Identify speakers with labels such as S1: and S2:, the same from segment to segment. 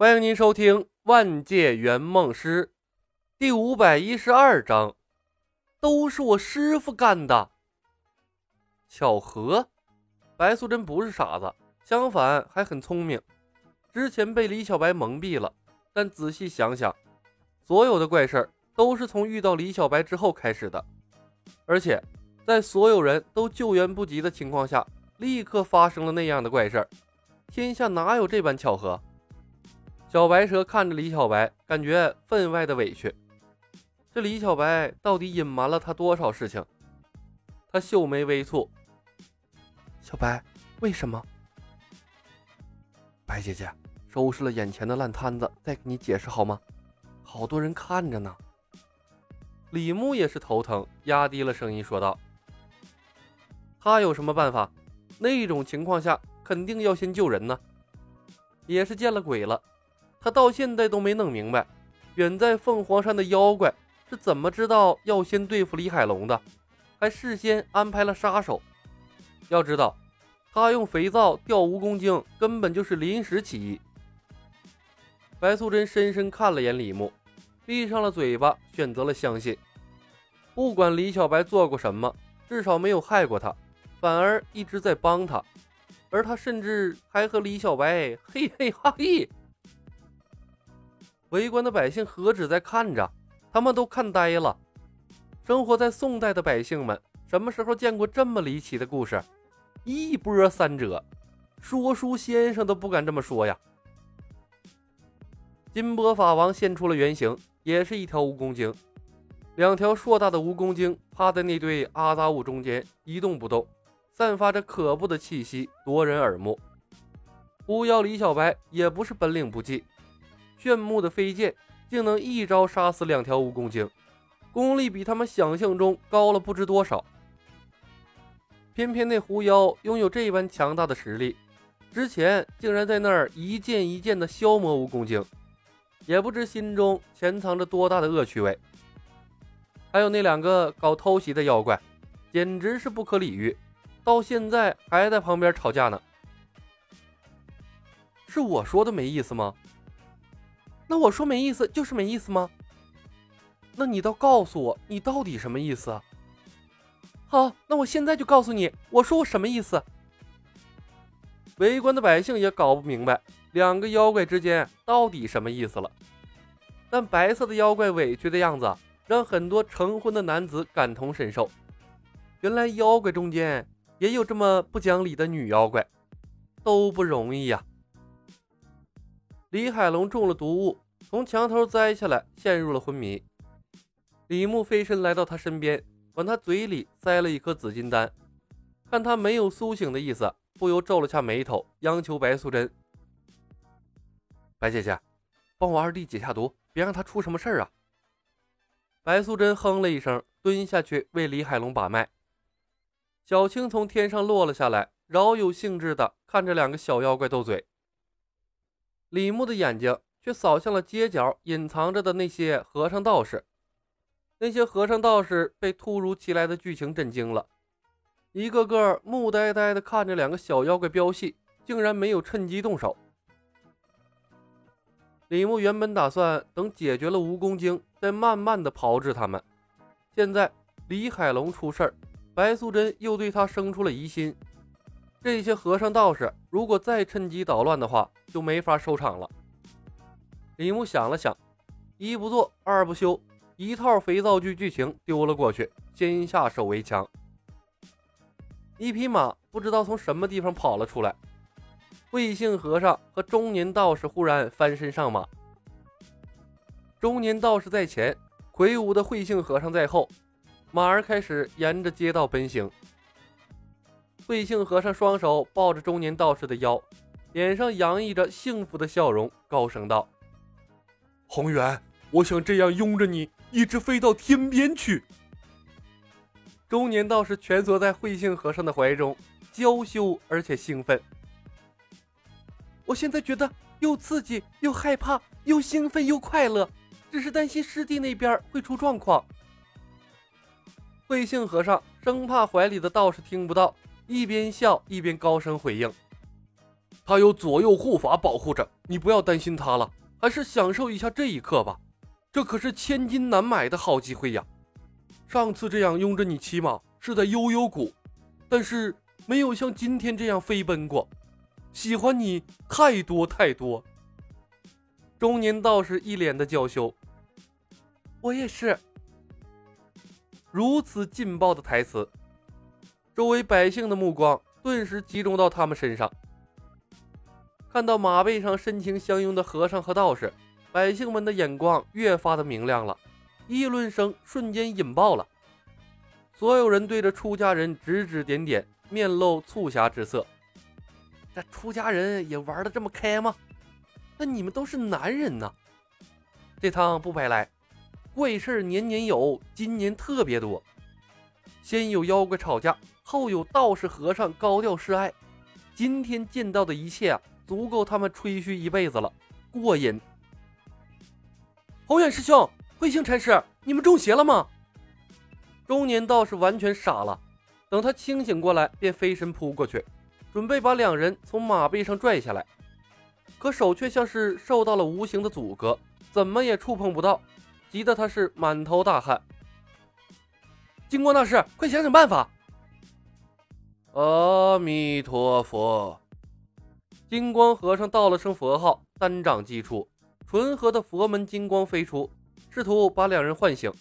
S1: 欢迎您收听《万界圆梦师》第五百一十二章，都是我师傅干的。巧合，白素贞不是傻子，相反还很聪明。之前被李小白蒙蔽了，但仔细想想，所有的怪事儿都是从遇到李小白之后开始的，而且在所有人都救援不及的情况下，立刻发生了那样的怪事儿。天下哪有这般巧合？小白蛇看着李小白，感觉分外的委屈。这李小白到底隐瞒了他多少事情？他秀眉微蹙。小白，为什么？白姐姐，收拾了眼前的烂摊子，再给你解释好吗？好多人看着呢。李牧也是头疼，压低了声音说道：“他有什么办法？那种情况下，肯定要先救人呢。也是见了鬼了。”他到现在都没弄明白，远在凤凰山的妖怪是怎么知道要先对付李海龙的，还事先安排了杀手。要知道，他用肥皂吊蜈蚣精根本就是临时起意。白素贞深深看了眼李牧，闭上了嘴巴，选择了相信。不管李小白做过什么，至少没有害过他，反而一直在帮他，而他甚至还和李小白嘿嘿哈嘿。围观的百姓何止在看着，他们都看呆了。生活在宋代的百姓们，什么时候见过这么离奇的故事？一波三折，说书先生都不敢这么说呀！金波法王现出了原形，也是一条蜈蚣精，两条硕大的蜈蚣精趴在那堆阿杂物中间一动不动，散发着可怖的气息，夺人耳目。狐妖李小白也不是本领不济。炫目的飞剑竟能一招杀死两条蜈蚣精，功力比他们想象中高了不知多少。偏偏那狐妖拥有这般强大的实力，之前竟然在那儿一剑一剑的消磨蜈蚣精，也不知心中潜藏着多大的恶趣味。还有那两个搞偷袭的妖怪，简直是不可理喻，到现在还在旁边吵架呢。是我说的没意思吗？那我说没意思就是没意思吗？那你倒告诉我，你到底什么意思？好，那我现在就告诉你，我说我什么意思？围观的百姓也搞不明白两个妖怪之间到底什么意思了。但白色的妖怪委屈的样子，让很多成婚的男子感同身受。原来妖怪中间也有这么不讲理的女妖怪，都不容易呀。李海龙中了毒物，从墙头栽下来，陷入了昏迷。李牧飞身来到他身边，往他嘴里塞了一颗紫金丹，看他没有苏醒的意思，不由皱了下眉头，央求白素贞：“白姐姐，帮我二弟解下毒，别让他出什么事儿啊！”白素贞哼了一声，蹲下去为李海龙把脉。小青从天上落了下来，饶有兴致地看着两个小妖怪斗嘴。李牧的眼睛却扫向了街角隐藏着的那些和尚道士。那些和尚道士被突如其来的剧情震惊了，一个个木呆呆地看着两个小妖怪飙戏，竟然没有趁机动手。李牧原本打算等解决了蜈蚣精，再慢慢的炮制他们。现在李海龙出事儿，白素贞又对他生出了疑心。这些和尚道士如果再趁机捣乱的话，就没法收场了。李牧想了想，一不做二不休，一套肥皂剧剧情丢了过去，先下手为强。一匹马不知道从什么地方跑了出来，慧姓和尚和中年道士忽然翻身上马，中年道士在前，魁梧的慧姓和尚在后，马儿开始沿着街道奔行。慧性和尚双手抱着中年道士的腰，脸上洋溢着幸福的笑容，高声道：“
S2: 宏远，我想这样拥着你，一直飞到天边去。”
S1: 中年道士蜷缩在慧性和尚的怀中，娇羞而且兴奋。我现在觉得又刺激又害怕，又兴奋又快乐，只是担心师弟那边会出状况。慧性和尚生怕怀里的道士听不到。一边笑一边高声回应：“
S2: 他有左右护法保护着，你不要担心他了，还是享受一下这一刻吧。这可是千金难买的好机会呀！上次这样拥着你骑马是在悠悠谷，但是没有像今天这样飞奔过。喜欢你太多太多。
S1: 中年道士一脸的娇羞。我也是。如此劲爆的台词，周围百姓的目光顿时集中到他们身上。看到马背上深情相拥的和尚和道士，百姓们的眼光越发的明亮了，议论声瞬间引爆了。所有人对着出家人指指点点，面露促狭之色。这出家人也玩的这么开吗？那你们都是男人呐，这趟不白来。怪事年年有，今年特别多。先有妖怪吵架，后有道士和尚高调示爱。今天见到的一切啊，足够他们吹嘘一辈子了，过瘾。宏远师兄，慧星禅师，你们中邪了吗？中年道士完全傻了，等他清醒过来，便飞身扑过去，准备把两人从马背上拽下来，可手却像是受到了无形的阻隔，怎么也触碰不到。急得他是满头大汗。金光大师，快想想办法！
S2: 阿弥陀佛。
S1: 金光和尚道了声佛号，单掌击出，纯和的佛门金光飞出，试图把两人唤醒。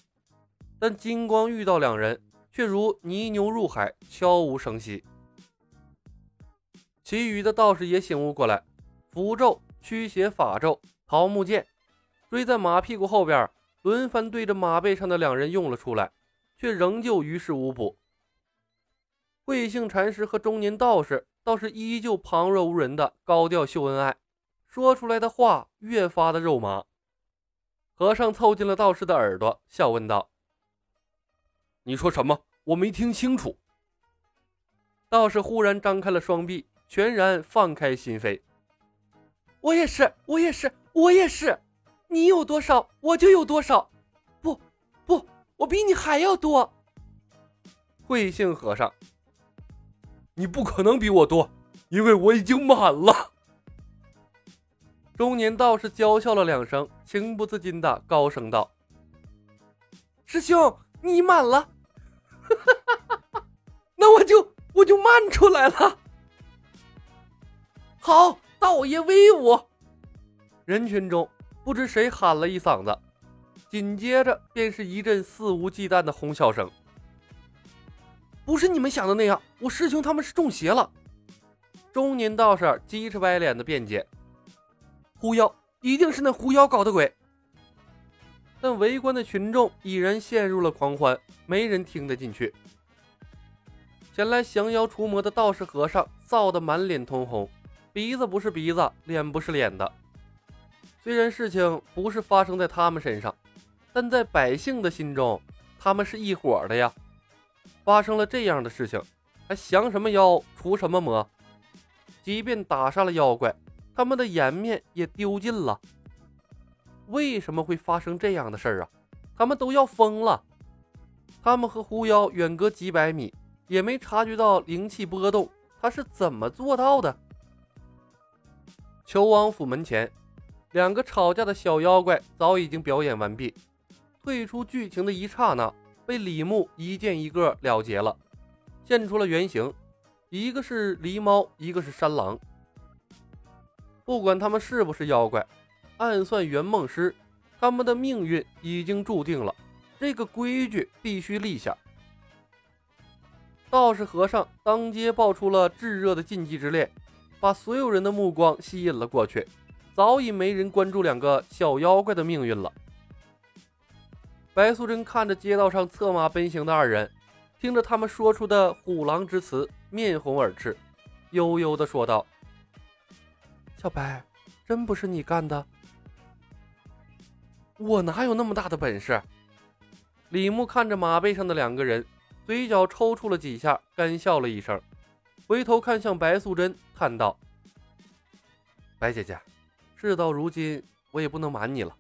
S1: 但金光遇到两人，却如泥牛入海，悄无声息。其余的道士也醒悟过来，符咒、驱邪法咒、桃木剑，追在马屁股后边。轮番对着马背上的两人用了出来，却仍旧于事无补。慧性禅师和中年道士倒是依旧旁若无人的高调秀恩爱，说出来的话越发的肉麻。和尚凑近了道士的耳朵，笑问道：“
S2: 你说什么？我没听清楚。”
S1: 道士忽然张开了双臂，全然放开心扉：“我也是，我也是，我也是。”你有多少，我就有多少。我比你还要多。
S2: 慧性和尚，你不可能比我多，因为我已经满了。
S1: 中年道士娇笑了两声，情不自禁的高声道：“师兄，你满了，那我就我就慢出来了。好，道爷威武！”人群中。不知谁喊了一嗓子，紧接着便是一阵肆无忌惮的哄笑声。不是你们想的那样，我师兄他们是中邪了。中年道士急赤歪脸的辩解：“狐妖，一定是那狐妖搞的鬼。”但围观的群众已然陷入了狂欢，没人听得进去。前来降妖除魔的道士和尚臊得满脸通红，鼻子不是鼻子，脸不是脸的。虽然事情不是发生在他们身上，但在百姓的心中，他们是一伙的呀。发生了这样的事情，还降什么妖除什么魔？即便打杀了妖怪，他们的颜面也丢尽了。为什么会发生这样的事儿啊？他们都要疯了。他们和狐妖远隔几百米，也没察觉到灵气波动，他是怎么做到的？求王府门前。两个吵架的小妖怪早已经表演完毕，退出剧情的一刹那，被李牧一剑一个了结了，现出了原形，一个是狸猫，一个是山狼。不管他们是不是妖怪，暗算圆梦师，他们的命运已经注定了，这个规矩必须立下。道士和尚当街爆出了炙热的禁忌之恋，把所有人的目光吸引了过去。早已没人关注两个小妖怪的命运了。白素贞看着街道上策马奔行的二人，听着他们说出的虎狼之词，面红耳赤，悠悠地说道：“小白，真不是你干的？我哪有那么大的本事？”李牧看着马背上的两个人，嘴角抽搐了几下，干笑了一声，回头看向白素贞，叹道：“白姐姐。”事到如今，我也不能瞒你了。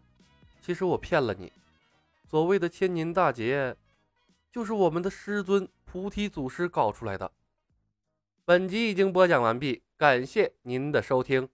S1: 其实我骗了你。所谓的千年大劫，就是我们的师尊菩提祖师搞出来的。本集已经播讲完毕，感谢您的收听。